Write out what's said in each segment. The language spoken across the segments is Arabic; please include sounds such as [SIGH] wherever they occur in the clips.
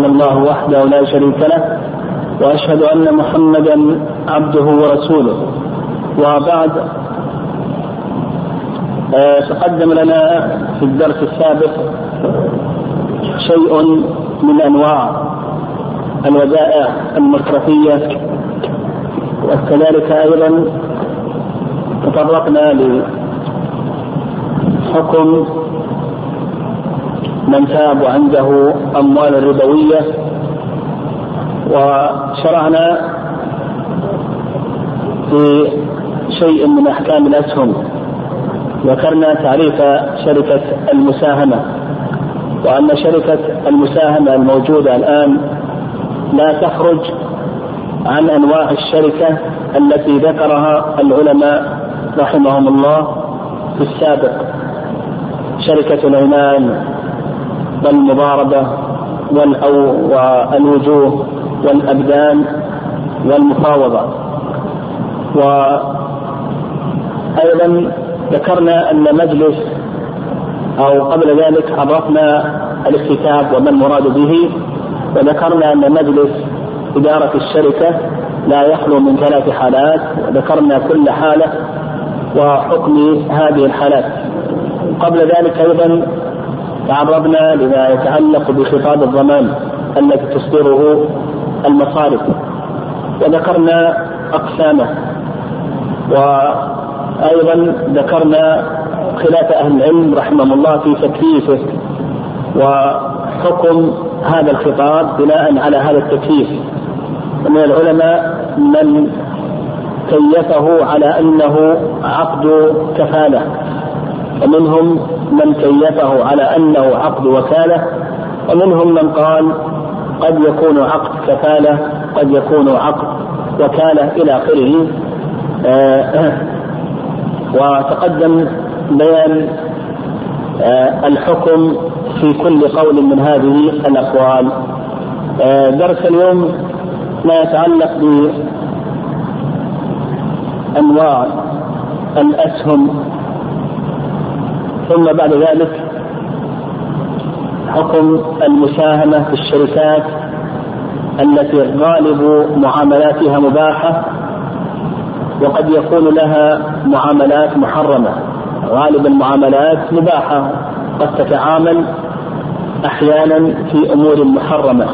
الا الله وحده لا شريك له وأشهد أن محمدا عبده ورسوله. وبعد آه، تقدم لنا في الدرس السابق شيء من أنواع الودائع المصرفيه وكذلك أيضا تطرقنا لحكم من تاب عنده أموال ربوية. وشرعنا في شيء من أحكام الأسهم. ذكرنا تعريف شركة المساهمة. وأن شركة المساهمة الموجودة الآن لا تخرج عن أنواع الشركة التي ذكرها العلماء رحمهم الله في السابق. شركة الايمان والمضاربه والوجوه والأبدان والمفاوضة. وأيضا ذكرنا أن مجلس أو قبل ذلك عرفنا الاكتتاب وما المراد به وذكرنا أن مجلس إدارة الشركة لا يخلو من ثلاث حالات وذكرنا كل حالة وحكم هذه الحالات. قبل ذلك أيضا تعرضنا لما يتعلق بخطاب الضمان التي تصدره المصارف. وذكرنا أقسامه. وأيضا ذكرنا خلاف أهل العلم رحمهم الله في تكليفه. وحكم هذا الخطاب بناء على هذا التكليف. ومن العلماء من كيفه على أنه عقد كفالة. ومنهم من كيفه على أنه عقد وكالة ومنهم من قال قد يكون عقد كفالة قد يكون عقد وكالة إلى آخره. آه، وتقدم بيان آه، الحكم في كل قول من هذه الأقوال. آه، درس اليوم ما يتعلق بأنواع الأسهم ثم بعد ذلك حكم المساهمة في الشركات التي غالب معاملاتها مباحة وقد يكون لها معاملات محرمة. غالب المعاملات مباحة. قد تتعامل أحيانا في أمور محرمة.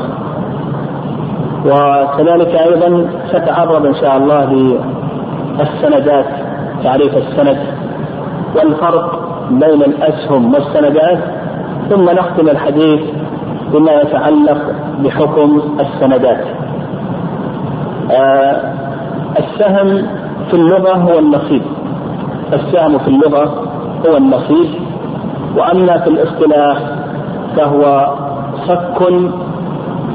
وكذلك أيضا ستعرض إن شاء الله للسندات تعريف السند والفرق بين الأسهم والسندات ثم نختم الحديث بما يتعلق بحكم السندات. آه السهم في اللغة هو النصيب. السهم في اللغة هو النصيب وأما في الاصطلاح فهو صك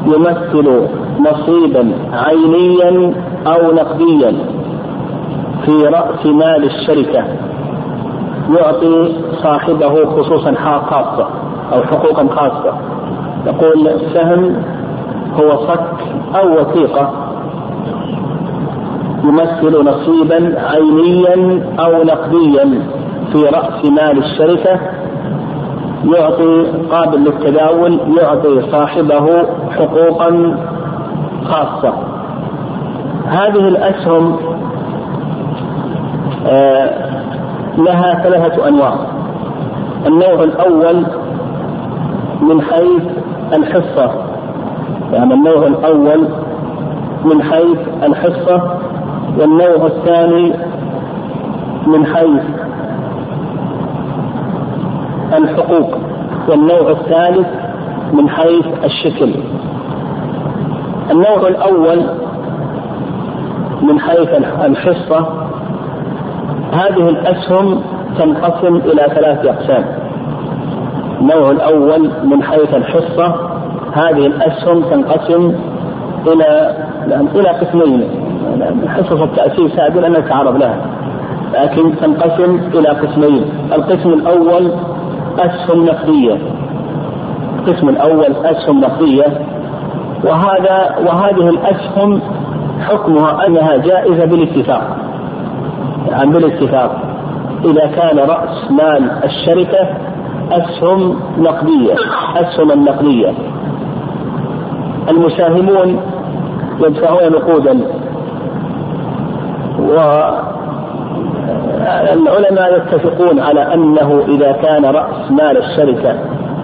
يمثل نصيبا عينيا أو نقديا في رأس مال الشركة يعطي صاحبه خصوصا خاصة أو حقوقا خاصة. يقول السهم هو صك أو وثيقة يمثل نصيبا عينيا أو نقديا في رأس مال الشركة. يعطي قابل للتداول يعطي صاحبه حقوقا خاصة. هذه الأسهم آه لها ثلاثة أنواع. النوع الأول من حيث الحصة. يعني النوع الأول من حيث الحصة والنوع الثاني من حيث الحقوق والنوع الثالث من حيث الشكل. النوع الأول من حيث الحصة هذه الأسهم تنقسم إلى ثلاث أقسام. النوع الأول من حيث الحصة هذه الأسهم تنقسم إلى إلى قسمين حصص التأسيس هذه لن نتعرض لها لكن تنقسم إلى قسمين. القسم الأول أسهم نقدية. القسم الأول أسهم نقدية. وهذا وهذه الأسهم حكمها أنها جائزة بالاتفاق. يعني بالاتفاق إذا كان رأس مال الشركة أسهم نقدية أسهم النقدية. المساهمون يدفعون نقودا. والعلماء يتفقون على أنه إذا كان رأس مال الشركة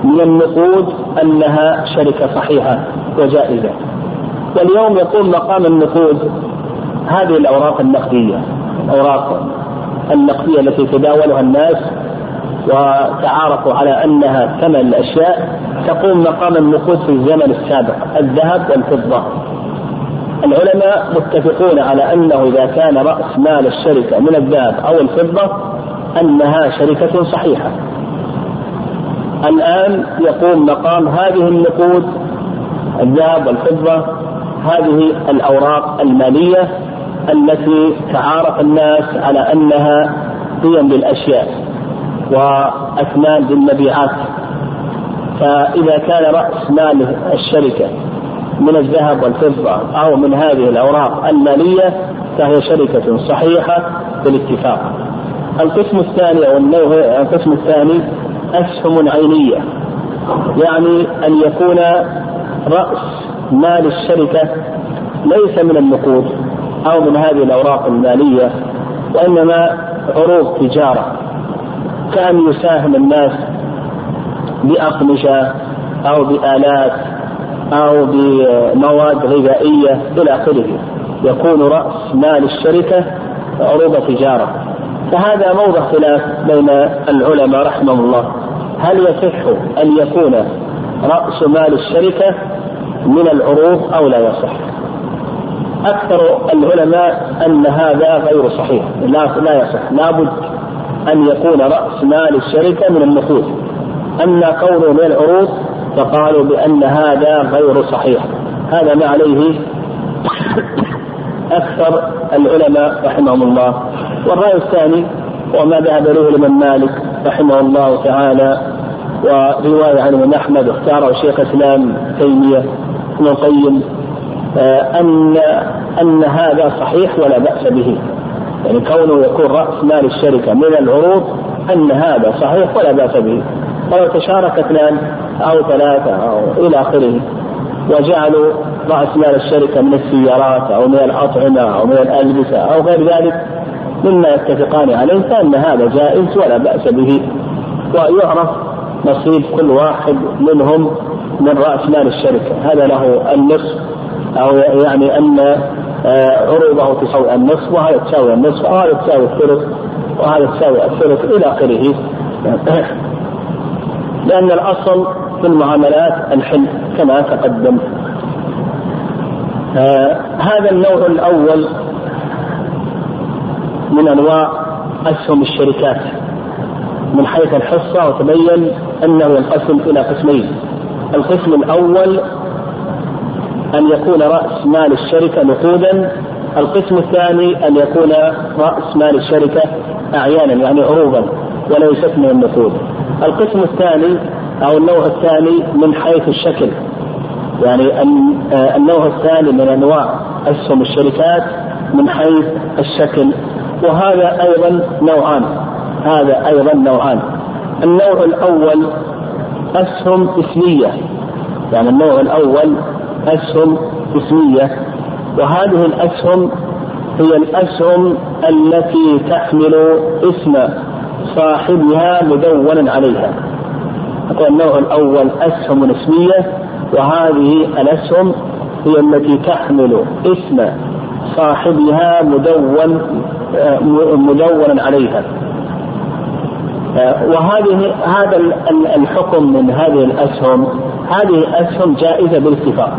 من النقود أنها شركة صحيحة وجائزة. واليوم يقوم مقام النقود هذه الأوراق النقدية. الأوراق النقدية التي تداولها الناس وتعارفوا على أنها ثمن الأشياء تقوم مقام النقود في الزمن السابق الذهب والفضة. العلماء متفقون على أنه إذا كان رأس مال الشركة من الذهب أو الفضة أنها شركة صحيحة. الآن يقوم مقام هذه النقود الذهب والفضة هذه الأوراق المالية التي تعارف الناس على أنها قيم للأشياء واثمان للمبيعات فإذا كان رأس مال الشركة من الذهب والفضة أو من هذه الأوراق المالية فهي شركة صحيحة بالاتفاق. القسم الثاني أو القسم الثاني أسهم عينية يعني أن يكون رأس مال الشركة ليس من النقود أو من هذه الأوراق المالية وإنما عروض تجارة كأن يساهم الناس بأقمشة أو بآلات أو بمواد غذائية إلى آخره. يكون رأس مال الشركة عروض تجارة. فهذا موضع خلاف بين العلماء رحمهم الله. هل يصح أن يكون رأس مال الشركة من العروض أو لا يصح؟ أكثر العلماء أن هذا غير صحيح. لا لا يصح. لابد أن يكون رأس مال الشركة من النقود أما كونه من العروض فقالوا بأن هذا غير صحيح. هذا ما عليه أكثر العلماء رحمهم الله. والرأي الثاني وما ذهب له الإمام مالك رحمه الله تعالى ورواية عن الإمام أحمد اختاره شيخ الإسلام تيمية ابن القيم. آه، أن أن هذا صحيح ولا بأس به. يعني كونه يكون رأس مال الشركة من العروض أن هذا صحيح ولا بأس به. ولو تشارك اثنان أو ثلاثة أو إلى آخره وجعلوا رأس مال الشركة من السيارات أو من الأطعمة أو من الألبسة أو غير ذلك مما يتفقان عليه فأن هذا جائز ولا بأس به. ويعرف نصيب كل واحد منهم من رأس مال الشركة. هذا له النصف أو يعني أن آه، عروضه تساوي النصف وهذا تساوي النصف وهذا تساوي الثلث وهذا تساوي الثلث إلى آخره. [CLEARS THROAT] لأن الأصل في المعاملات الحل كما تقدم. آه هذا النوع الأول من أنواع أسهم الشركات. من حيث الحصة وتبين أنه ينقسم إلى قسمين. القسم الأول أن يكون رأس مال الشركة نقودا. القسم الثاني أن يكون رأس مال الشركة أعيانا يعني عروضا وليست من النقود. القسم الثاني أو النوع الثاني من حيث الشكل يعني النوع الثاني من أنواع أسهم الشركات من حيث الشكل. وهذا أيضا نوعان هذا أيضا نوعان. النوع الأول أسهم اسمية يعني النوع الأول أسهم اسمية وهذه الأسهم هي الأسهم التي تحمل اسم صاحبها مدونا عليها. النوع الأول أسهم اسمية وهذه الأسهم هي التي تحمل اسم صاحبها مدون مدونا عليها. وهذه هذا الحكم من هذه الأسهم. هذه الأسهم جائزة بالاتفاق.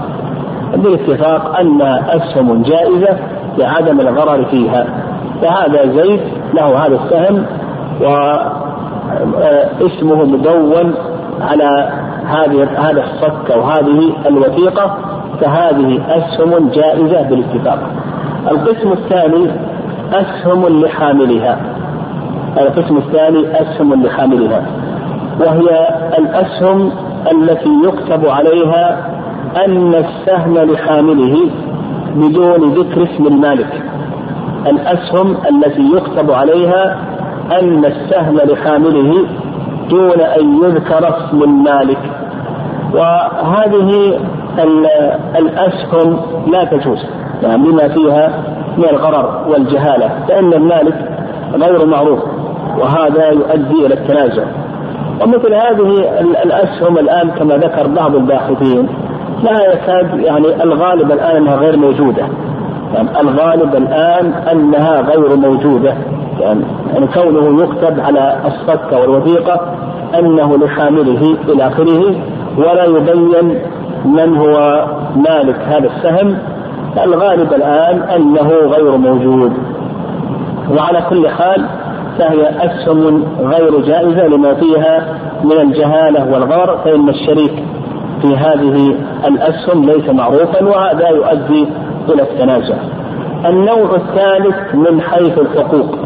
بالاتفاق انها أسهم جائزه لعدم الغرر فيها فهذا زيد له هذا السهم واسمه مدون على هذه هذا الصك أو هذه الوثيقة فهذه أسهم جائزة بالاتفاق. القسم الثاني أسهم لحاملها. القسم الثاني أسهم لحاملها وهي الأسهم التي يكتب عليها أن السهم لحامله بدون ذكر اسم المالك. الأسهم التي يكتب عليها أن السهم لحامله دون أن يذكر اسم المالك. وهذه الأسهم لا تجوز يعني بما فيها من الغرر والجهالة فإن المالك غير معروف وهذا يؤدي إلى التنازع. ومثل هذه الأسهم الآن كما ذكر بعض الباحثين لا يكاد يعني الغالب الآن أنها غير موجودة. يعني الغالب الآن أنها غير موجودة. يعني, يعني كونه يكتب على الصكة والوثيقة أنه لحامله إلى آخره ولا يبين من هو مالك هذا السهم. الغالب الآن أنه غير موجود. وعلى كل حال فهي أسهم غير جائزة لما فيها من الجهالة والغرر فإن الشريك في هذه الأسهم ليس معروفا وهذا يؤدي إلى التنازع. النوع الثالث من حيث الحقوق.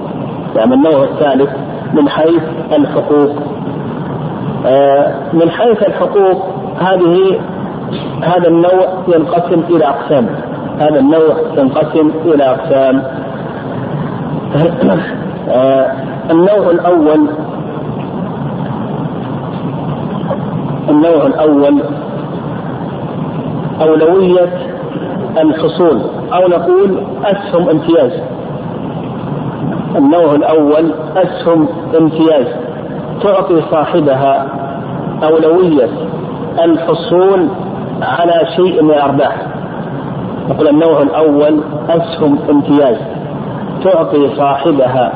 يعني النوع الثالث من حيث الحقوق. آه، من حيث الحقوق هذه هذا النوع ينقسم إلى أقسام. هذا النوع ينقسم إلى أقسام. آه، النوع الأول النوع الأول أولوية الحصول أو نقول أسهم امتياز. النوع الأول أسهم امتياز. تعطي صاحبها أولوية الحصول على شيء من الأرباح نقول النوع الأول أسهم امتياز. تعطي صاحبها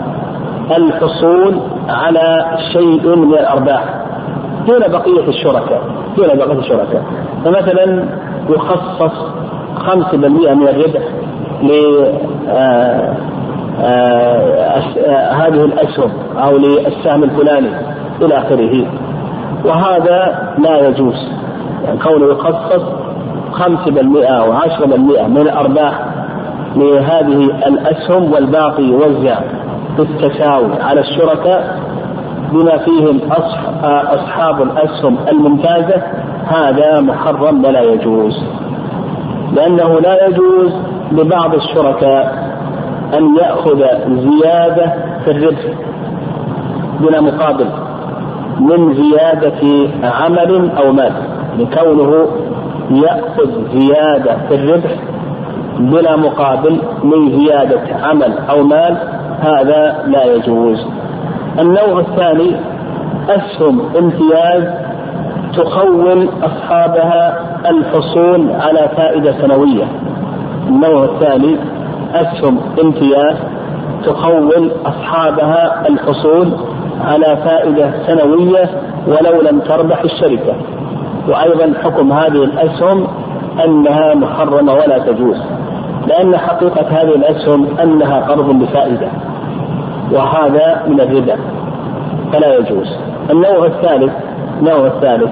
الحصول على شيء من الأرباح. دون بقية الشركاء دون بقية الشركاء. فمثلا يخصص 5% من الربح ل آه، آه، هذه الأسهم أو للسهم الفلاني إلى آخره. وهذا لا يجوز. كونه يخصص 5% أو 10% من الأرباح لهذه الأسهم والباقي يوزع بالتساوي على الشركاء بما فيهم أصحاب الأسهم الممتازة هذا محرم ولا يجوز لأنه لا يجوز لبعض الشركاء أن يأخذ زيادة في الربح بلا مقابل من زيادة عمل أو مال لكونه يأخذ زيادة في الربح بلا مقابل من زيادة عمل أو مال هذا لا يجوز. النوع الثاني أسهم امتياز تخول أصحابها الحصول على فائدة سنوية. النوع الثاني أسهم امتياز تخول أصحابها الحصول على فائدة سنوية ولو لم تربح الشركة. وأيضا حكم هذه الأسهم أنها محرمة ولا تجوز لأن حقيقة هذه الأسهم أنها قرض بفائدة وهذا من الربا فلا يجوز. النوع الثالث النوع الثالث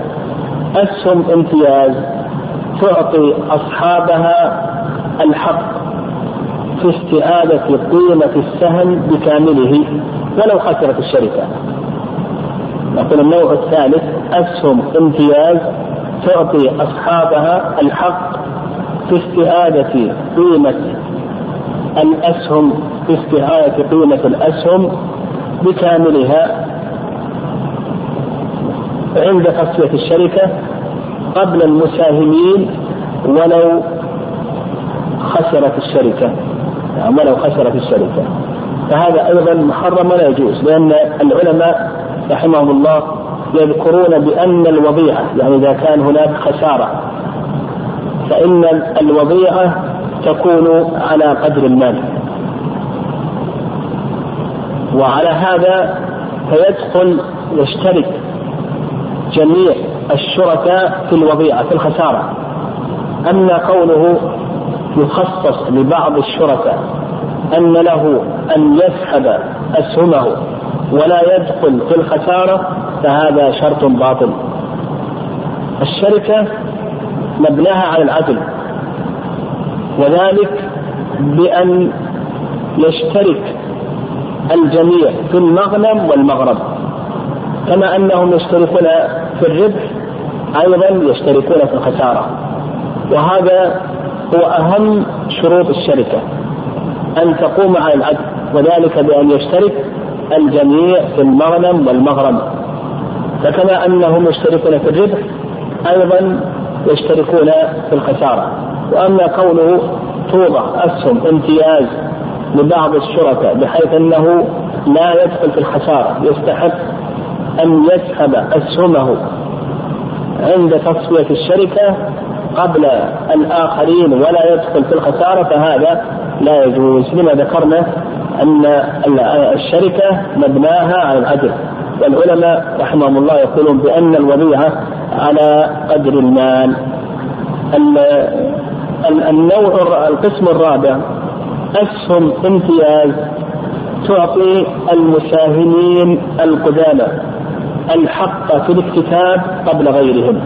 أسهم امتياز تعطي أصحابها الحق في استعادة قيمة السهم بكامله ولو خسرت الشركة. نقول النوع الثالث أسهم امتياز تعطي أصحابها الحق في استعادة قيمة الأسهم في استعادة قيمة الأسهم بكاملها عند تصفية الشركة قبل المساهمين ولو خسرت الشركة. يعني ولو خسرت الشركة. فهذا أيضا محرم ولا يجوز لأن العلماء رحمهم الله يذكرون بأن الوضيعة يعني إذا كان هناك خسارة فإن الوضيعة تكون على قدر المال. وعلى هذا فيدخل يشترك جميع الشركاء في الوضيعة في الخسارة. أما كونه يخصص لبعض الشركاء أن له أن يسحب أسهمه ولا يدخل في الخسارة فهذا شرط باطل. الشركة مبناها على العدل وذلك بأن يشترك الجميع في المغنم والمغرب. كما أنهم يشتركون في الربح أيضا يشتركون في الخسارة. وهذا هو أهم شروط الشركة أن تقوم على العدل وذلك بأن يشترك الجميع في المغنم والمغرم. فكما أنهم يشتركون في الربح أيضا يشتركون في الخسارة. وأما كونه توضع أسهم امتياز لبعض الشركاء بحيث أنه لا يدخل في الخسارة يستحق أن يسحب أسهمه عند تصفية الشركة قبل الآخرين ولا يدخل في الخسارة فهذا لا يجوز. لما ذكرنا أن الشركة مبناها على العدل والعلماء رحمهم الله يقولون بأن الوضيعة على قدر المال. النوع القسم الرابع أسهم امتياز تعطي المساهمين القدامى. الحق في الاكتتاب قبل غيرهم.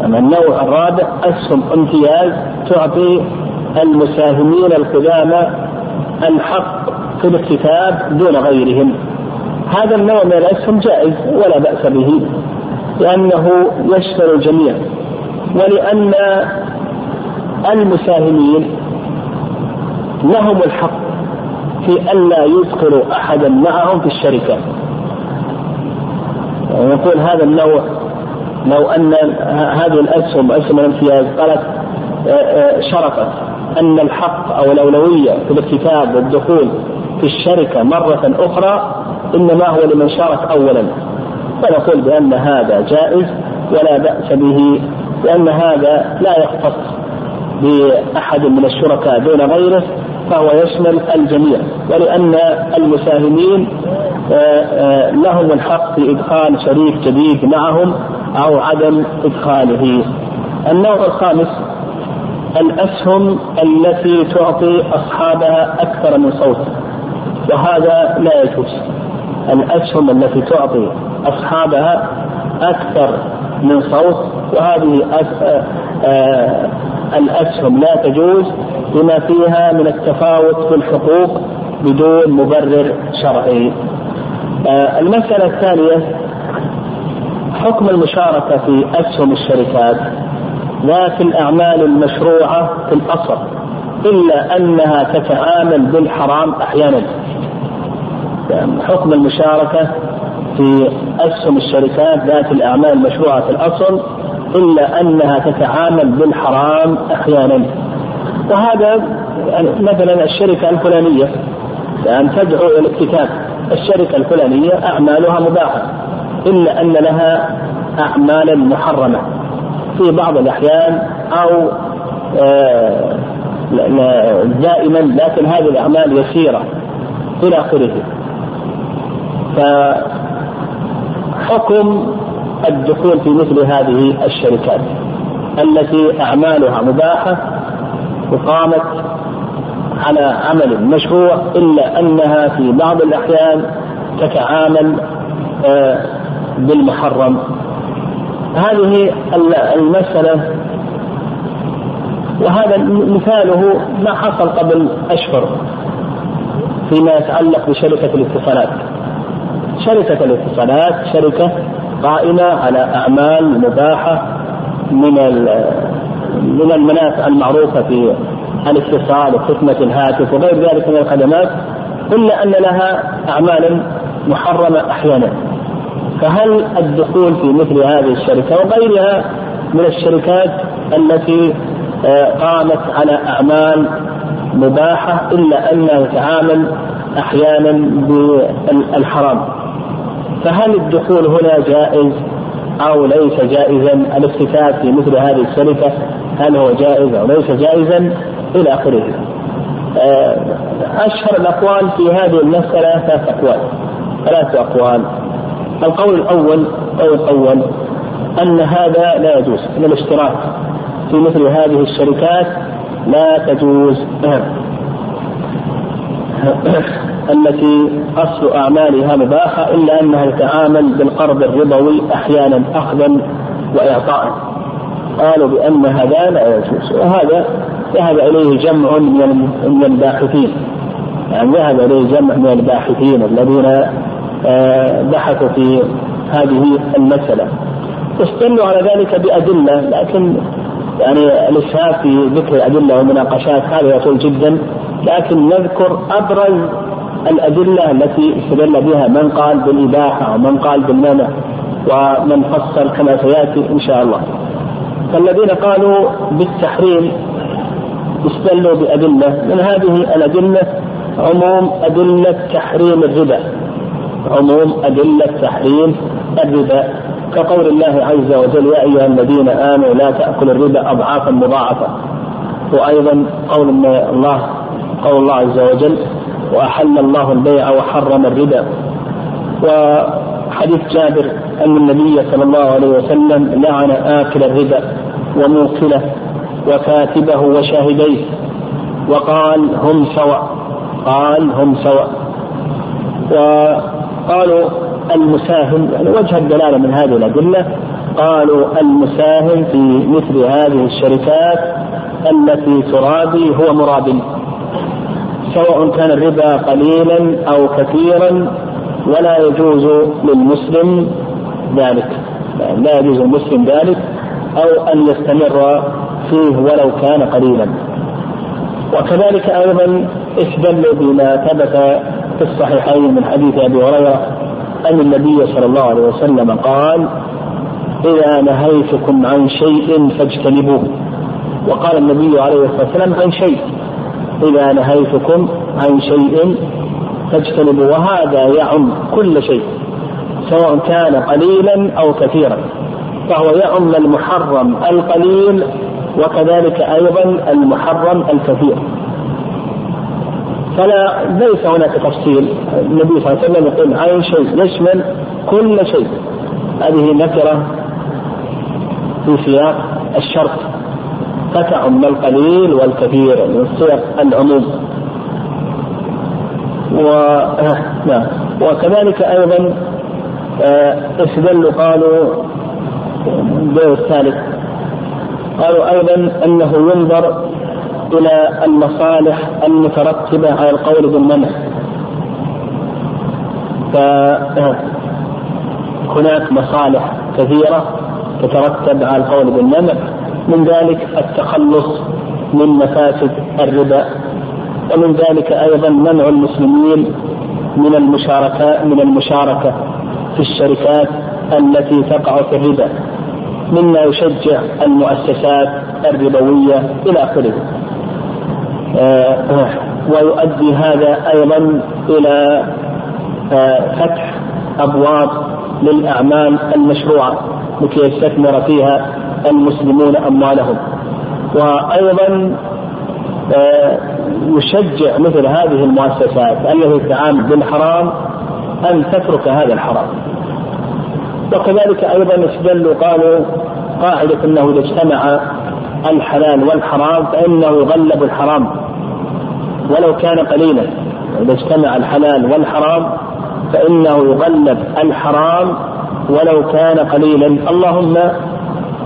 يعني النوع الرابع أسهم امتياز تعطي المساهمين القدامى الحق في الاكتتاب دون غيرهم. هذا النوع من الأسهم جائز ولا بأس به لأنه يشمل الجميع. ولأن المساهمين لهم الحق في ألا يدخلوا أحدا معهم في الشركة. يقول هذا النوع لو أن هذه الأسهم أسهم الامتياز قالت آه، آه، شرطت أن الحق أو الأولوية في الاكتتاب والدخول في الشركة مرة أخرى إنما هو لمن شارك أولا. فنقول بأن هذا جائز ولا بأس به لأن هذا لا يختص بأحد من الشركاء دون غيره. فهو يشمل الجميع ولأن المساهمين آه، آه، لهم الحق في إدخال شريك جديد معهم أو عدم إدخاله. النوع الخامس الأسهم التي تعطي أصحابها أكثر من صوت وهذا لا يجوز. الأسهم التي تعطي أصحابها أكثر من صوت وهذه آه، الأسهم لا تجوز. لما فيها من التفاوت في الحقوق بدون مبرر شرعي. آه، المسألة الثانية حكم المشاركة في أسهم الشركات ذات الأعمال المشروعة في الأصل إلا أنها تتعامل بالحرام أحيانا يعني حكم المشاركة في أسهم الشركات ذات الأعمال المشروعة في الأصل إلا أنها تتعامل بالحرام أحيانا وهذا مثلا الشركة الفلانية يعني تدعو إلى الاكتتاب الشركة الفلانية أعمالها مباحة. إلا أن لها أعمالا محرمة. في بعض الأحيان أو آه، دائما لكن هذه الأعمال يسيرة إلى آخره. فحكم الدخول في مثل هذه الشركات التي أعمالها مباحة وقامت على عمل مشروع إلا أنها في بعض الأحيان تتعامل آه، بالمحرم. هذه المسألة وهذا مثاله ما حصل قبل أشهر فيما يتعلق بشركة الاتصالات. شركة الاتصالات شركة قائمة على أعمال مباحة من من المنافع المعروفة في الاتصال وخدمة الهاتف وغير ذلك من الخدمات إلا أن لها أعمال محرمة أحيانا. فهل الدخول في مثل هذه الشركة وغيرها من الشركات التي آه، قامت على أعمال مباحة إلا أنها تتعامل أحيانا بالحرام؟ فهل الدخول هنا جائز؟ أو ليس جائزا الافتتات في مثل هذه الشركة هل هو جائز أو ليس جائزا إلى آخره. آه، أشهر الأقوال في هذه المسألة ثلاث أقوال. ثلاث أقوال. القول الأول أو الأول أن هذا لا يجوز أن الاشتراك في مثل هذه الشركات لا تجوز. التي أصل أعمالها مباحة إلا أنها تتعامل بالقرض الربوي أحيانا أخذا وإعطاء. قالوا بأن هذا لا يجوز وهذا ذهب إليه جمع من الباحثين. يعني ذهب إليه جمع من الباحثين الذين آه، بحثوا في هذه المسألة. استدلوا على ذلك بأدلة لكن يعني الإسهاب في ذكر الأدلة ومناقشات هذا يطول جدا لكن نذكر أبرز الأدلة التي استدل بها من قال بالإباحة ومن قال بالمنع ومن فصل كما سيأتي إن شاء الله. فالذين قالوا بالتحريم استدلوا بأدلة من هذه الأدلة؟ عموم أدلة تحريم الربا. عموم أدلة تحريم الربا. كقول الله عز وجل يا أيها الذين آمنوا لا تأكلوا الربا أضعافا مضاعفة وأيضا قول الله قول الله عز وجل وأحل الله البيع وحرم الربا. وحديث جابر أن النبي صلى الله عليه وسلم لعن آكل الربا وموكله وكاتبه وشاهديه. وقال هم سواء. قال هم سواء. وقالوا المساهم يعني وجه الدلالة من هذه الأدلة قالوا المساهم في مثل هذه الشركات التي ترابي هو مراب سواء كان الربا قليلا أو كثيرا ولا يجوز للمسلم ذلك. لا يجوز للمسلم ذلك أو أن يستمر فيه ولو كان قليلا. وكذلك أيضا استدلوا بما ثبت في الصحيحين من حديث أبي هريرة أن النبي صلى الله عليه وسلم قال إذا نهيتكم عن شيء فاجتنبوه. وقال النبي عليه الصلاة والسلام عن شيء. إذا نهيتكم عن شيء فاجتنبوا وهذا يعم كل شيء سواء كان قليلا أو كثيرا فهو يعم المحرم القليل وكذلك أيضا المحرم الكثير. فلا ليس هناك تفصيل. النبي صلى الله عليه وسلم يقول عن شيء يشمل كل شيء. هذه نكرة في سياق الشرط. فتعم القليل والكثير من سياق العموم. و... نعم. وكذلك أيضا آه، استدلوا قالوا؟ البيع الثالث. قالوا أيضا أنه ينظر إلى المصالح المترتبة على القول بالمنع. فهناك مصالح كثيرة تترتب على القول بالمنع. من ذلك التخلص من مفاسد الربا ومن ذلك أيضا منع المسلمين من المشاركة من المشاركة في الشركات التي تقع في الربا مما يشجع المؤسسات الربوية إلى آخره. آه، ويؤدي هذا أيضا إلى آه، فتح أبواب للأعمال المشروعة لكي يستثمر فيها المسلمون أموالهم. وأيضا آه، يشجع مثل هذه المؤسسات التي تتعامل بالحرام أن تترك هذا الحرام. وكذلك أيضا استدلوا قالوا قاعدة أنه إذا اجتمع الحلال والحرام فإنه يغلب الحرام. ولو كان قليلا إذا اجتمع الحلال والحرام فإنه يغلب الحرام ولو كان قليلا. اللهم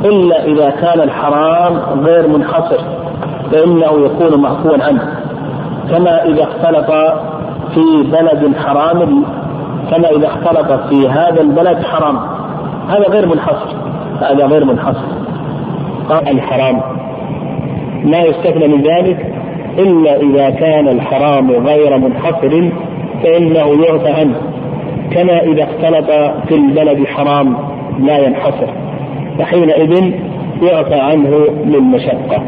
إلا إذا كان الحرام غير منحصر فإنه يكون معفوا عنه. كما إذا اختلط في بلد حرام كما إذا اختلط في هذا البلد حرام. هذا غير منحصر هذا غير منحصر. قال الحرام. ما يستثنى من ذلك؟ إلا إذا كان الحرام غير منحصر فإنه يعفى عنه. كما إذا اختلط في البلد حرام لا ينحصر. فحينئذ يعفى عنه للمشقة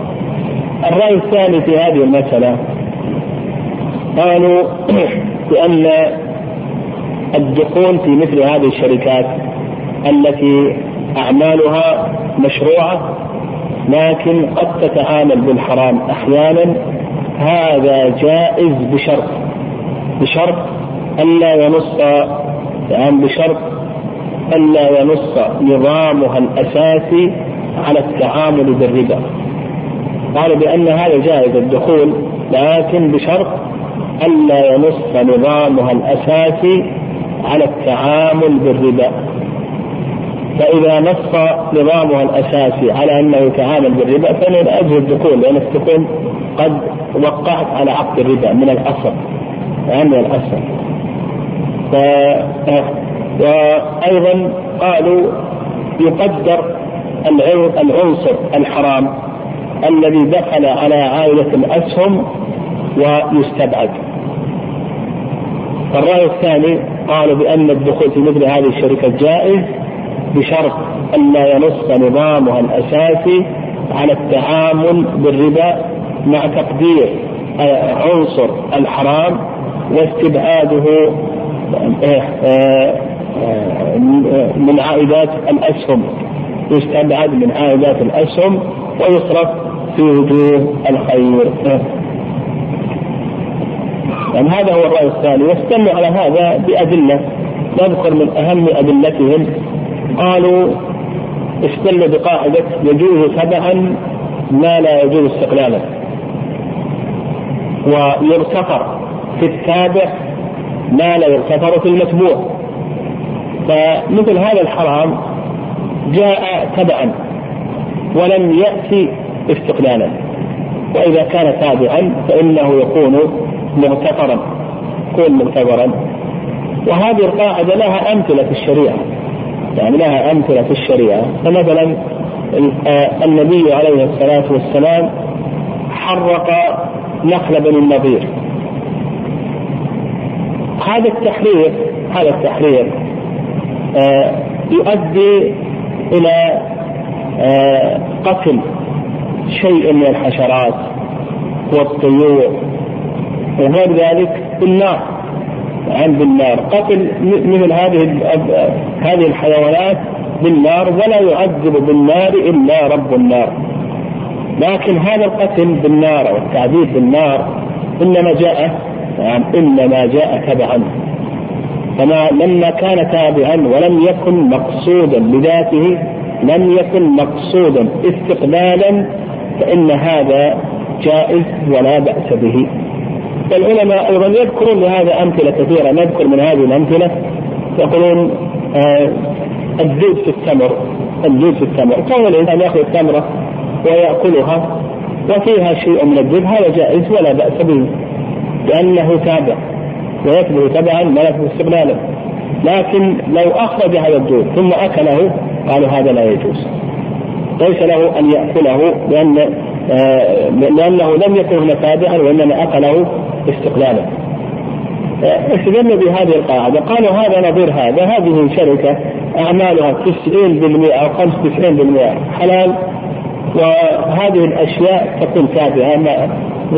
الرأي الثاني في هذه المسألة قالوا [CLEARS THROAT] بأن الدخول في مثل هذه الشركات التي أعمالها مشروعة لكن قد تتعامل بالحرام أحيانا هذا جائز بشرط بشرط ألا ينص يعني بشرط ألا ينص نظامها الأساسي على التعامل بالربا. قالوا بأن هذا جائز الدخول لكن بشرط ألا ينص نظامها الأساسي على التعامل بالربا. فإذا نص نظامها الأساسي على أنه يتعامل بالربا فلا أجل الدخول لأنك تكون قد وقعت على عقد الربا من الأصل يعني من الأصل. ف... وأيضا قالوا يقدر العنصر الحرام الذي دخل على عائلة الأسهم ويستبعد. الرأي الثاني قالوا بأن الدخول في مثل هذه الشركة جائز بشرط ألا ينص نظامها الأساسي على التعامل بالربا مع تقدير عنصر الحرام واستبعاده من عائدات الأسهم. يستبعد من عائدات الأسهم ويصرف في وجوه الخير. يعني هذا هو الرأي الثاني. واستنوا على هذا بأدلة. نذكر من أهم أدلتهم. قالوا استدلوا بقاعدة يجوز تبعا ما لا يجوز استقلالا ويغتفر في التابع ما لا يغتفر في المتبوع. فمثل هذا الحرام جاء تبعا ولم يأتي استقلالا. وإذا كان تابعا فإنه يكون مغتفرا يكون مغتفرا وهذه القاعدة لها أمثلة في الشريعة. يعني لها أمثلة في الشريعة. فمثلا النبي عليه الصلاة والسلام حرق نخل بني النضير. هذا التحرير هذا التحرير آه، يؤدي إلى آه، قتل شيء من الحشرات والطيور وغير ذلك بالنار عن بالنار. قتل مثل هذه هذه الحيوانات بالنار ولا يعذب بالنار إلا رب النار. لكن هذا القتل بالنار أو التعذيب بالنار إنما جاء يعني إنما جاء تبعا. فما لما كان تابعا ولم يكن مقصودا بذاته لم يكن مقصودا استقبالا فإن هذا جائز ولا بأس به. والعلماء أيضا يذكرون لهذا أمثلة كثيرة نذكر من هذه الأمثلة. يقولون آه الزيت في التمر الزيت في التمر. كون الإنسان يأخذ التمرة ويأكلها وفيها شيء من الزيت هذا جائز ولا بأس به لأنه تابع. ويثبت تبعا يثبت استقلالا. لكن لو أخرج هذا الدود ثم أكله قالوا هذا لا يجوز. ليس له أن يأكله لأن آه لأنه لم يكن هنا تابعا وإنما أكله استقلالا. استدلوا بهذه القاعدة. قالوا هذا نظير هذا. هذه شركة أعمالها 90% أو 95% حلال وهذه الأشياء تكون تابعة.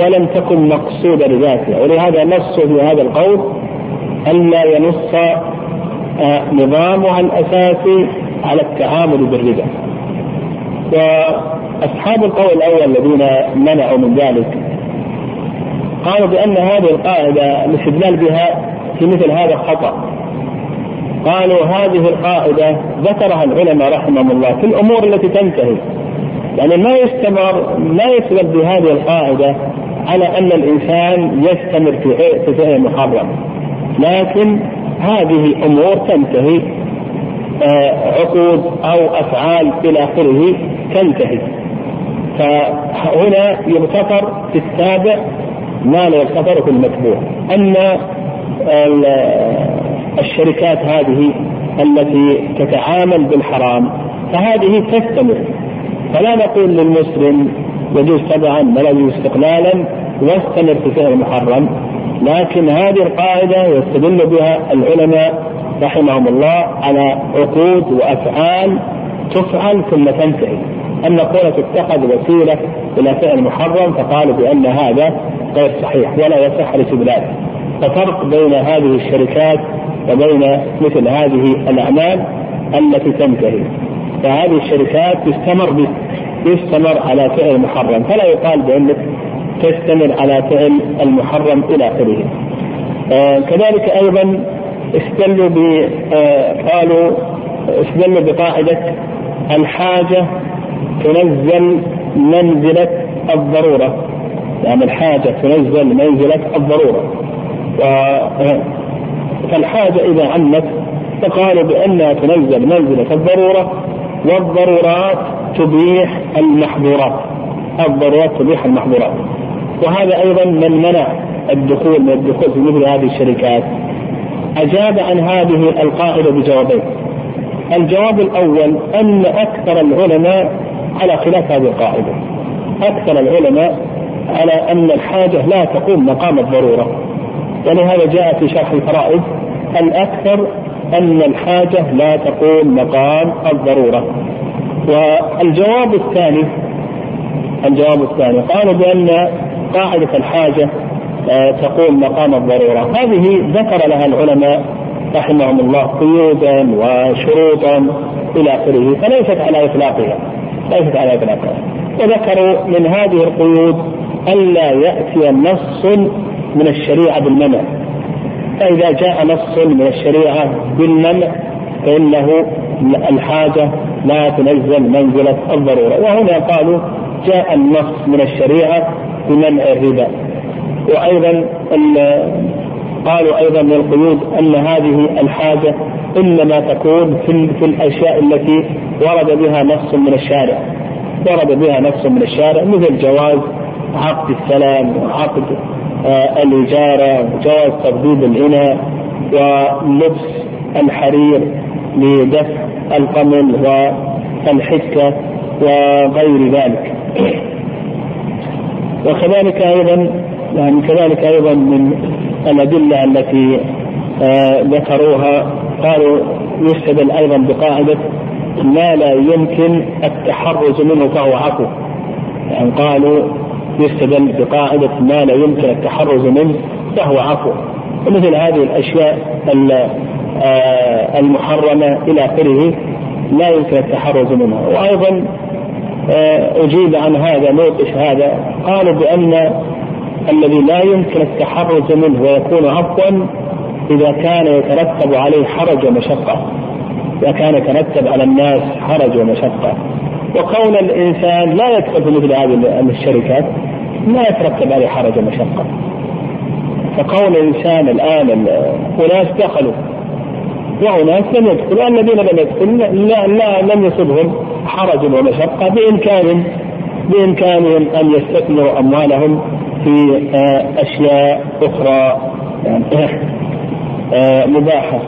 ولم تكن مقصودة لذاتها ولهذا نصوا في هذا القول ألا ينص آه، نظامها الأساسي على التعامل بالربا. وأصحاب القول الأول الذين منعوا من ذلك قالوا بأن هذه القاعدة الاستدلال بها في مثل هذا خطأ. قالوا هذه القاعدة ذكرها العلماء رحمهم الله في الأمور التي تنتهي. يعني ما يستمر لا يثبت بهذه القاعدة على أن الإنسان يستمر في فعل محرم لكن هذه أمور تنتهي آه، عقود أو أفعال إلى آخره تنتهي. فهنا يغتفر في التابع ما لا يغتفر في المتبوع أما الشركات هذه التي تتعامل بالحرام فهذه تستمر. فلا نقول للمسلم يجوز طبعا ولا يجوز استقلالا في فعل المحرم. لكن هذه القاعدة يستدل بها العلماء رحمهم الله على عقود وأفعال تفعل ثم تنتهي. أن قولة اتخذ وسيلة إلى فعل محرم فقالوا بأن هذا غير صحيح ولا يصح الاستدلال ففرق بين هذه الشركات وبين مثل هذه الأعمال التي تنتهي. فهذه الشركات تستمر يستمر على فعل محرم فلا يقال بأنك تستمر على فعل المحرم إلى آخره. آه كذلك أيضا استدلوا ب آه قالوا استدلوا بقاعدة الحاجة تنزل منزلة الضرورة. يعني الحاجة تنزل منزلة الضرورة. آه، فالحاجة إذا عمت فقالوا بأنها تنزل منزلة الضرورة والضرورات تبيح المحظورات الضرورات تبيح المحظورات. وهذا أيضا من منع الدخول من الدخول في مثل هذه الشركات. أجاب عن هذه القاعدة بجوابين. الجواب الأول أن أكثر العلماء على خلاف هذه القاعدة. أكثر العلماء على أن الحاجة لا تقوم مقام الضرورة. ولهذا جاء في شرح الفرائض الأكثر أن الحاجة لا تقوم مقام الضرورة. والجواب الثاني الجواب الثاني قالوا بأن قاعدة الحاجة آه، تقوم مقام الضرورة. هذه ذكر لها العلماء رحمهم الله قيودا وشروطا إلى آخره فليست على إطلاقها ليست على إطلاقها. وذكروا من هذه القيود ألا يأتي نص من الشريعة بالمنع. فإذا جاء نص من الشريعة بالمنع فإنه الحاجة لا تنزل منزلة الضرورة. وهنا قالوا جاء النص من الشريعة بمنع الربا. وأيضا قالوا أيضا من القيود أن هذه الحاجة إنما تكون في, في الأشياء التي ورد بها نص من الشارع. ورد بها نص من الشارع مثل جواز عقد السلام وعقد آه الإجارة وجواز ترديد الإناء ولبس الحرير. لدفع القمل والحكة وغير ذلك. وكذلك أيضا يعني كذلك أيضا من الأدلة التي آه ذكروها قالوا يستدل أيضا بقاعدة ما لا يمكن التحرز منه فهو عفو. يعني قالوا يستدل بقاعدة ما لا يمكن التحرز منه فهو عفو. ومثل هذه الأشياء المحرمة إلى آخره لا يمكن التحرز منها. وأيضا آه، أجيب عن هذا نوقش هذا. قالوا بأن الذي لا يمكن التحرز منه ويكون عفوا إذا كان يترتب عليه حرج ومشقة. إذا كان يترتب على الناس حرج ومشقة. وكون الإنسان لا يدخل في مثل هذه الشركات لا يترتب عليه حرج ومشقة. فكون الإنسان الآن أناس دخلوا وأناس لم يدخلوا الذين لم يدخلوا لا, لا لم يصبهم حرج ومشقة بإمكانهم بإمكانهم أن يستثمروا أموالهم في آه، أشياء أخرى يعني مباحة.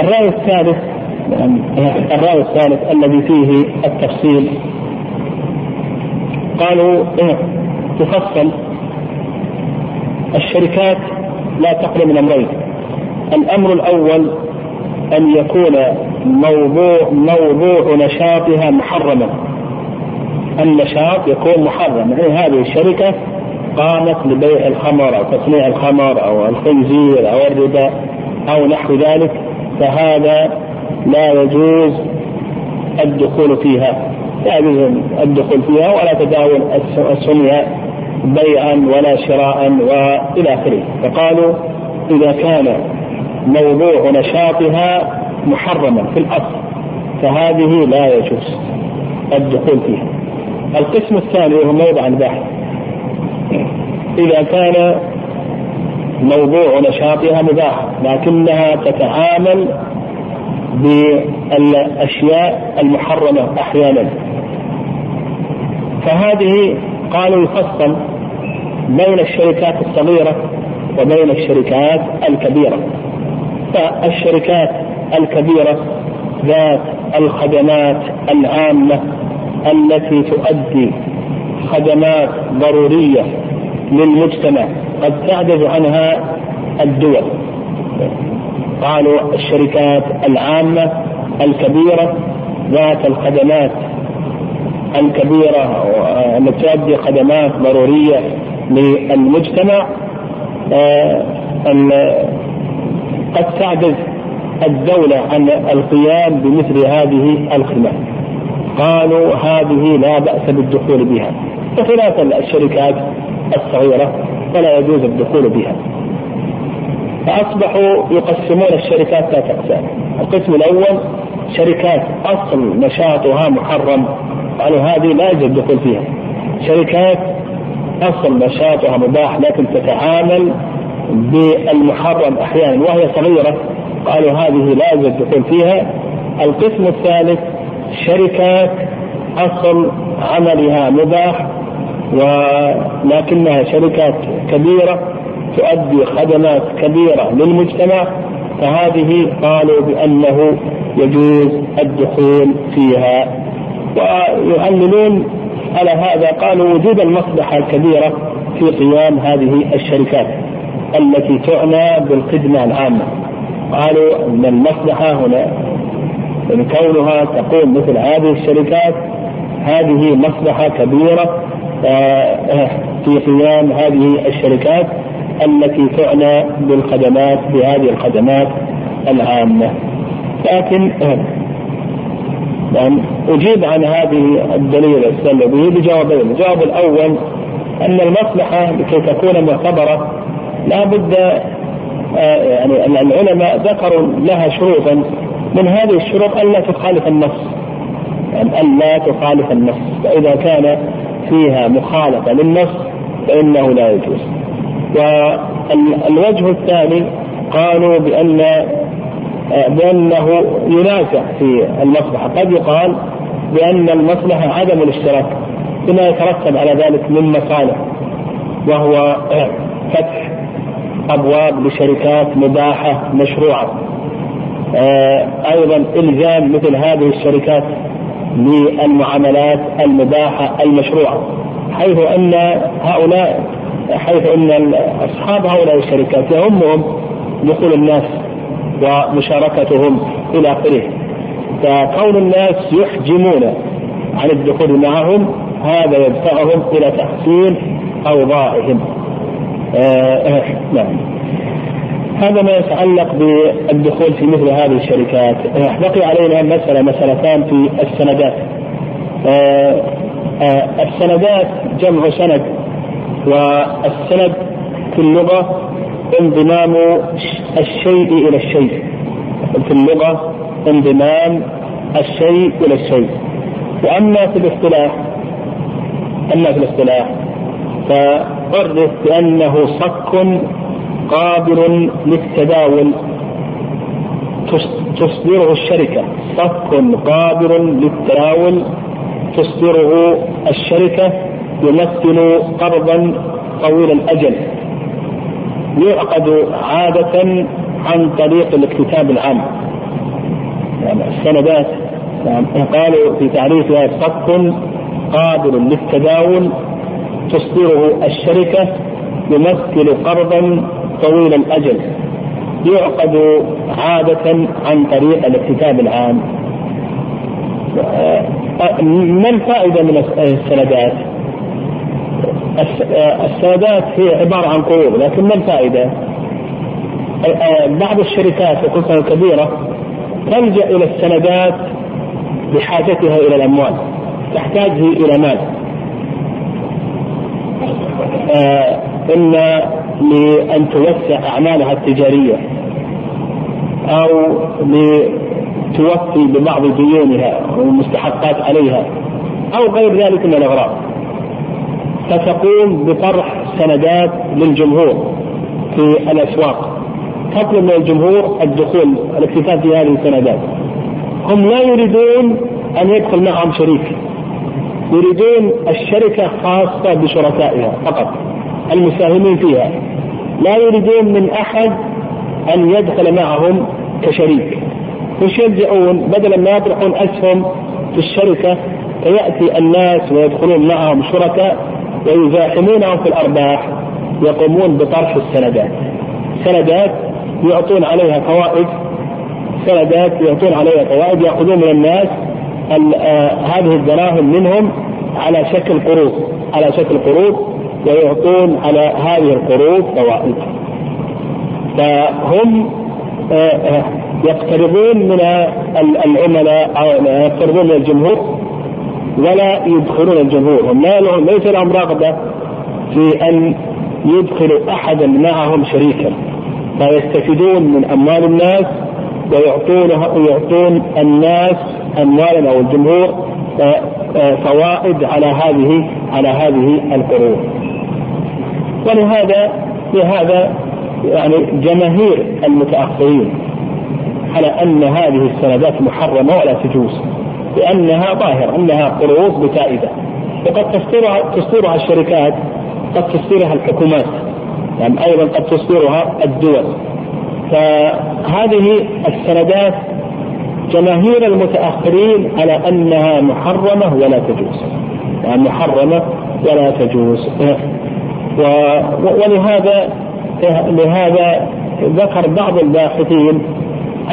الرأي الثالث الرأي الثالث الذي فيه التفصيل. قالوا تفصل الشركات لا تخلو من أمرين. الأمر الأول أن يكون موضوع موضوع نشاطها محرما. النشاط يكون محرم. يعني هذه الشركة قامت لبيع الخمر أو تصنيع الخمر أو الخنزير أو الربا أو نحو ذلك فهذا لا يجوز الدخول فيها. لا يجوز الدخول فيها ولا تداول السنية بيعا ولا شراء وإلى آخره. فقالوا إذا كان موضوع نشاطها محرما في الأصل فهذه لا يجوز الدخول فيها. القسم الثاني وهو موضع البحث. إذا كان موضوع نشاطها مباح لكنها تتعامل بالأشياء المحرمة أحيانا. فهذه قالوا يفصل بين الشركات الصغيرة وبين الشركات الكبيرة. فالشركات الكبيرة ذات الخدمات العامة التي تؤدي خدمات ضرورية للمجتمع. قد تعجز عنها الدول. قالوا الشركات العامة الكبيرة ذات الخدمات الكبيرة التي تؤدي خدمات ضرورية للمجتمع آه، قد تعجز الدولة عن القيام بمثل هذه الخدمات قالوا هذه لا بأس بالدخول بها بخلاف الشركات الصغيرة فلا يجوز الدخول بها. فأصبحوا يقسمون الشركات ثلاث أقسام القسم الأول شركات أصل نشاطها محرم. قالوا هذه لا يجوز الدخول فيها. شركات أصل نشاطها مباح لكن تتعامل بالمحرم أحيانا وهي صغيرة. قالوا هذه لا يجوز الدخول فيها. القسم الثالث شركات أصل عملها مباح ولكنها شركات كبيرة تؤدي خدمات كبيرة للمجتمع. فهذه قالوا بأنه يجوز الدخول فيها. ويعللون على هذا قالوا وجود المصلحة الكبيرة في قيام هذه الشركات التي تعنى بالخدمة العامة. قالوا أن المصلحة هنا من كونها تقوم مثل هذه الشركات هذه مصلحة كبيرة آه، في قيام هذه الشركات التي تعنى بالخدمات بهذه الخدمات العامة. لكن يعني أجيب عن هذه الدليل استدل به بجوابين، الجواب الأول أن المصلحة لكي تكون معتبرة لا بد آه، يعني العلماء ذكروا لها شروطا. من هذه الشروط ألا تخالف النص. يعني ألا تخالف النص. فإذا كان فيها مخالفة للنص فإنه لا يجوز. والوجه الثاني قالوا بأن بأنه ينازع في المصلحة. قد يقال بأن المصلحة عدم الاشتراك بما يترتب على ذلك من مصالح وهو فتح أبواب لشركات مباحة مشروعة. أيضا إلزام مثل هذه الشركات بالمعاملات المباحة المشروعة حيث أن هؤلاء حيث أن أصحاب هؤلاء الشركات يهمهم دخول الناس ومشاركتهم إلى آخره. فكون الناس يحجمون عن الدخول معهم هذا يدفعهم إلى تحسين أوضاعهم. آه آه نعم. هذا ما يتعلق بالدخول في مثل هذه الشركات. آه بقي علينا مسألة مسألتان في السندات. آه آه السندات جمع سند والسند في اللغة انضمام الشيء إلى الشيء. في اللغة انضمام الشيء إلى الشيء. وأما في الاصطلاح أما في الاصطلاح فعرف بأنه صك قابل للتداول. تصدره الشركة. صك قابل للتداول. تصدره الشركة يمثل قرضا طويل الأجل. يعقد عادة عن طريق الاكتتاب العام. يعني السندات يعني قالوا في تعريفها صك قابل للتداول تصدره الشركة يمثل قرضا طويل الأجل. يعقد عادة عن طريق الاكتتاب العام. ما الفائدة من السندات؟ السادات هي عبارة عن قروض لكن ما الفائدة؟ بعض الشركات وخصوصا الكبيرة تلجأ إلى السندات بحاجتها إلى الأموال تحتاج إلى مال إما لأن توسع أعمالها التجارية أو لتوفي ببعض ديونها والمستحقات عليها أو غير ذلك من الأغراض فتقوم بطرح سندات للجمهور في الأسواق. تطلب من الجمهور الدخول الاكتفاء في هذه السندات. هم لا يريدون أن يدخل معهم شريك. يريدون الشركة خاصة بشركائها فقط المساهمين فيها. لا يريدون من أحد أن يدخل معهم كشريك. يشجعون بدلا ما يطرحون أسهم في الشركة فيأتي الناس ويدخلون معهم شركاء ويزاحمونهم في الأرباح يقومون بطرح السندات. سندات يعطون عليها فوائد سندات يعطون عليها فوائد يأخذون من الناس آه هذه الدراهم منهم على شكل قروض على شكل قروض ويعطون على هذه القروض فوائد. فهم آه آه يقترضون من العملاء أو يقترضون من الجمهور ولا يدخلون الجمهور. هم لهم ليس لهم رغبة في أن يدخلوا أحدا معهم شريكا. فيستفيدون من أموال الناس ويعطونها ويعطون الناس اموالا أو الجمهور آه، آه، فوائد على هذه على هذه القروض ولهذا لهذا يعني جماهير المتأخرين على أن هذه السندات محرمة ولا تجوز. لأنها ظاهرة أنها قروض بفائدة وقد تصدرها تصدرها الشركات قد تصدرها الحكومات. يعني أيضا قد تصدرها الدول. فهذه السندات جماهير المتأخرين على أنها محرمة ولا تجوز. يعني محرمة ولا تجوز. ولهذا لهذا ذكر بعض الباحثين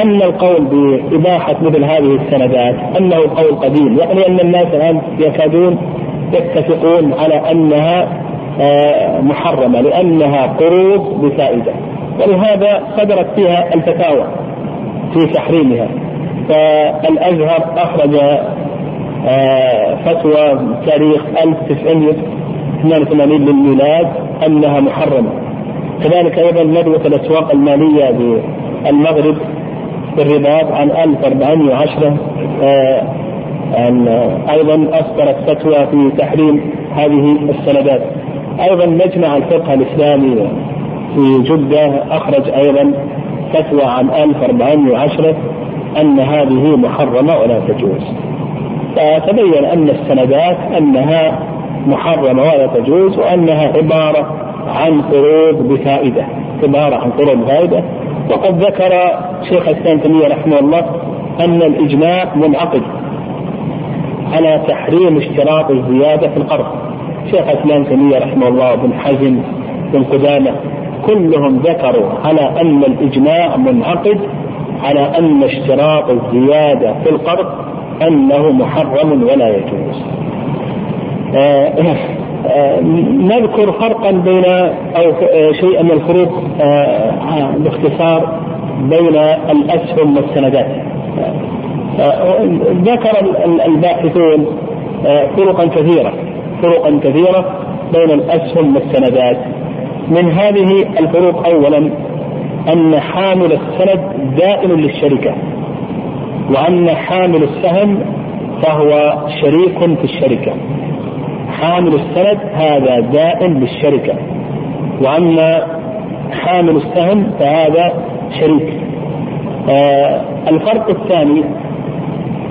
أن القول بإباحة مثل هذه السندات أنه قول قديم يعني أن الناس الآن يكادون يتفقون على أنها آه، محرمة لأنها قروض بفائدة ولهذا صدرت فيها الفتاوى في تحريمها. فالأزهر أخرج آه، فتوى تاريخ 1982 للميلاد أنها محرمة. كذلك أيضا ندوة الأسواق المالية بالمغرب بالرباط عن 1410 آه، أيضا أصدرت فتوى في تحريم هذه السندات. أيضا مجمع الفقه الإسلامي في جدة أخرج أيضا فتوى عن 1410 أن هذه محرمة ولا تجوز. فتبين أن السندات أنها محرمة ولا تجوز وأنها عبارة عن قروض بفائدة. عبارة عن قروض بفائدة. وقد ذكر شيخ الإسلام تيمية رحمه الله أن الإجماع منعقد على تحريم اشتراط الزيادة في القرض. شيخ الإسلام تيمية رحمه الله بن حزم بن قدامة كلهم ذكروا على أن الإجماع منعقد على أن اشتراط الزيادة في القرض أنه محرم ولا يجوز. آه نذكر فرقا بين أو شيئا من الفروق آه باختصار بين الأسهم والسندات. ذكر الباحثون فرقا كثيرة فرقا كثيرة بين الأسهم والسندات. من هذه الفروق اولا أن حامل السند دائن للشركة وأن حامل السهم فهو شريك في الشركة. حامل السند هذا دائن للشركه وأما حامل السهم فهذا شريك. آه الفرق الثاني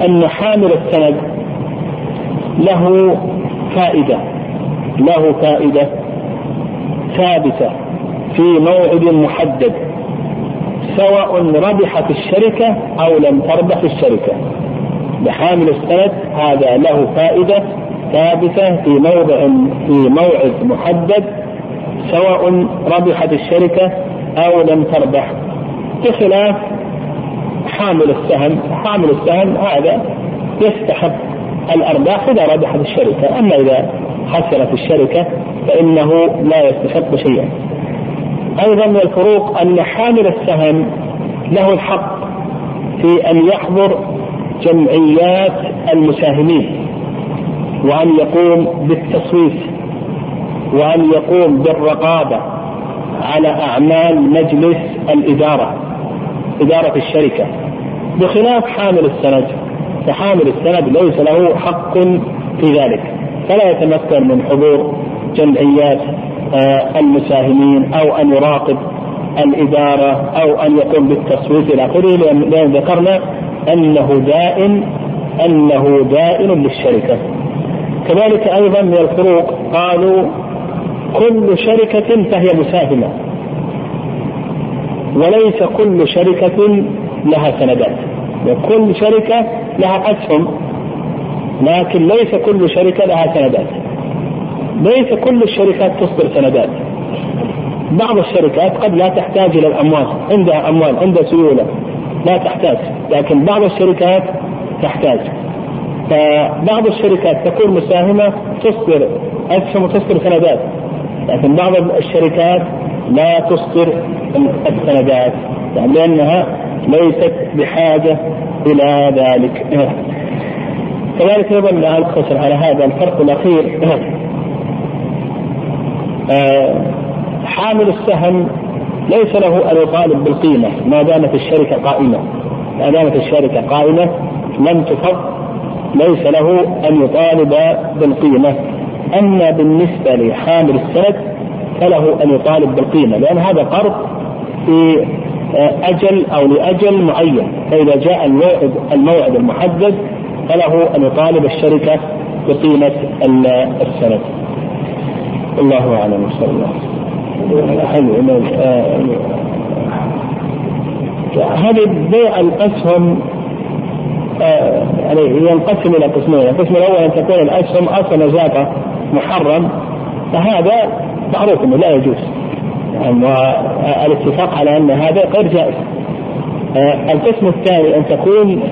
أن حامل السند له فائدة له فائدة ثابتة في موعد محدد سواء ربحت الشركة أو لم تربح الشركة. بحامل السند هذا له فائدة ثابتة في موضع في موعد محدد سواء ربحت الشركة أو لم تربح. بخلاف حامل السهم حامل السهم هذا يستحق الأرباح إذا ربحت الشركة. أما إذا خسرت الشركة فإنه لا يستحق شيئا. أيضا من الفروق أن حامل السهم له الحق في أن يحضر جمعيات المساهمين. وأن يقوم بالتصويت وأن يقوم بالرقابة على أعمال مجلس الإدارة إدارة الشركة بخلاف حامل السند فحامل السند ليس له حق في ذلك فلا يتمكن من حضور جمعيات آه، المساهمين أو أن يراقب الإدارة أو أن يقوم بالتصويت إلى آخره لأن ذكرنا أنه دائن أنه دائن للشركة. كذلك أيضا من الفروق قالوا كل شركة فهي مساهمة. وليس كل شركة لها سندات. وكل شركة لها اسهم لكن ليس كل شركة لها سندات. ليس كل الشركات تصدر سندات. بعض الشركات قد لا تحتاج إلى الأموال عندها أموال عندها سيولة لا تحتاج. لكن بعض الشركات تحتاج. فبعض الشركات تكون مساهمة تصدر اسهم وتصدر سندات لكن بعض الشركات لا تصدر السندات يعني لأنها ليست بحاجة إلى ذلك. كذلك أيضا لا اقتصر على هذا الفرق الأخير. آه، حامل السهم ليس له ان يطالب بالقيمة ما دامت الشركة قائمة. ما دامت الشركة قائمة لم تفض ليس له أن يطالب بالقيمة. أما بالنسبة لحامل السند فله أن يطالب بالقيمة لأن هذا قرض في آه، أجل أو لأجل معين. فإذا جاء الموعد الموعد المحدد فله أن يطالب الشركة بقيمة السند. الله أعلم وصلى الله. حلو هذه بيع الأسهم يعني ينقسم إلى قسمين، القسم الأول أن تكون الاسهم أصلا زكاه محرم فهذا معروف إنه لا يجوز. والاتفاق على أن هذا غير جائز. آه، القسم الثاني أن تكون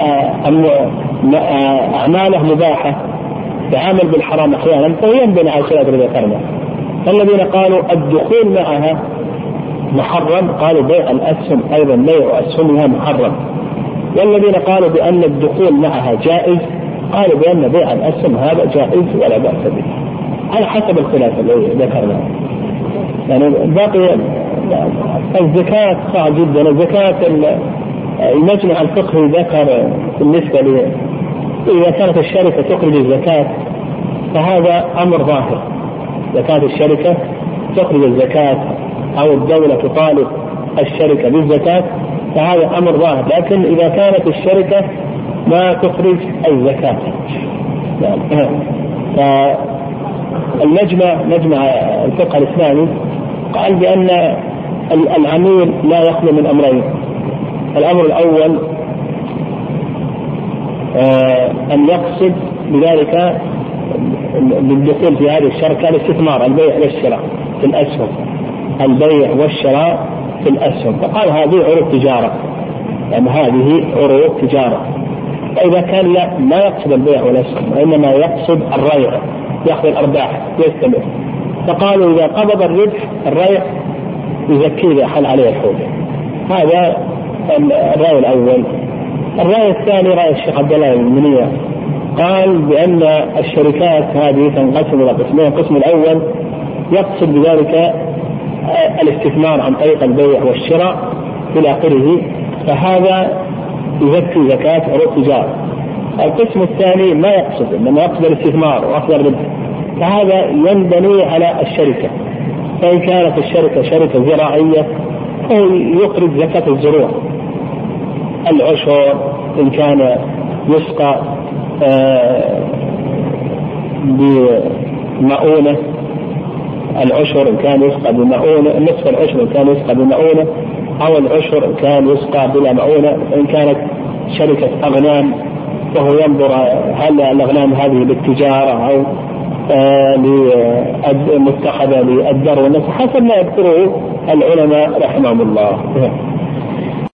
آه، أعماله مباحة تعامل بالحرام أحيانا فهو ينبني على الخلاف الذي ذكرنا. الذين قالوا الدخول معها محرم قالوا بيع الأسهم أيضا بيع أسهمها محرم. والذين قالوا بأن الدخول معها جائز قالوا بأن بيع الأسهم هذا جائز ولا بأس به. على حسب الخلاف الذي ذكرناه يعني باقي الزكاة صعب جدا. الزكاة المجمع الفقهي ذكر بالنسبة ل إذا كانت الشركة تخرج الزكاة فهذا أمر ظاهر. كانت الشركة تخرج الزكاة أو الدولة تطالب الشركة بالزكاة فهذا أمر ظاهر لكن إذا كانت الشركة ما تخرج الزكاة. يعني فالمجمع مجمع الفقه الإسلامي قال بأن العميل لا يخلو من أمرين. الأمر الأول آه، أن يقصد بذلك بالدخول في هذه الشركة الاستثمار البيع والشراء في الأسهم. البيع والشراء في الأسهم فقال هذه عروض تجارة. يعني هذه عروض تجارة. فإذا كان لا ما يقصد البيع والأسهم وإنما يقصد الريع. يأخذ الأرباح يستمر. فقالوا إذا قبض الربح الريع يزكيه إذا حل عليه الحول هذا الرأي الأول. الرأي الثاني رأي الشيخ عبد الله بن قال بأن الشركات هذه تنقسم إلى قسمين. القسم الأول يقصد بذلك الاستثمار عن طريق البيع والشراء إلى آخره فهذا يزكي زكاة عروض تجارة القسم الثاني ما يقصد إنما يقصد الاستثمار وأخذ الربح. فهذا ينبني على الشركة. فإن كانت الشركة شركة زراعية فهو يخرج زكاة الزروع. العشر إن كان يسقى آه، بمؤونة العشر إن كان يسقى بمؤونه نصف العشر إن كان يسقى بمؤونه أو العشر إن كان يسقى بلا مؤونه إن كانت شركة أغنام وهو ينظر هل الأغنام هذه للتجاره أو آه متخذة للدر والنسل حسب ما يذكره العلماء رحمهم الله.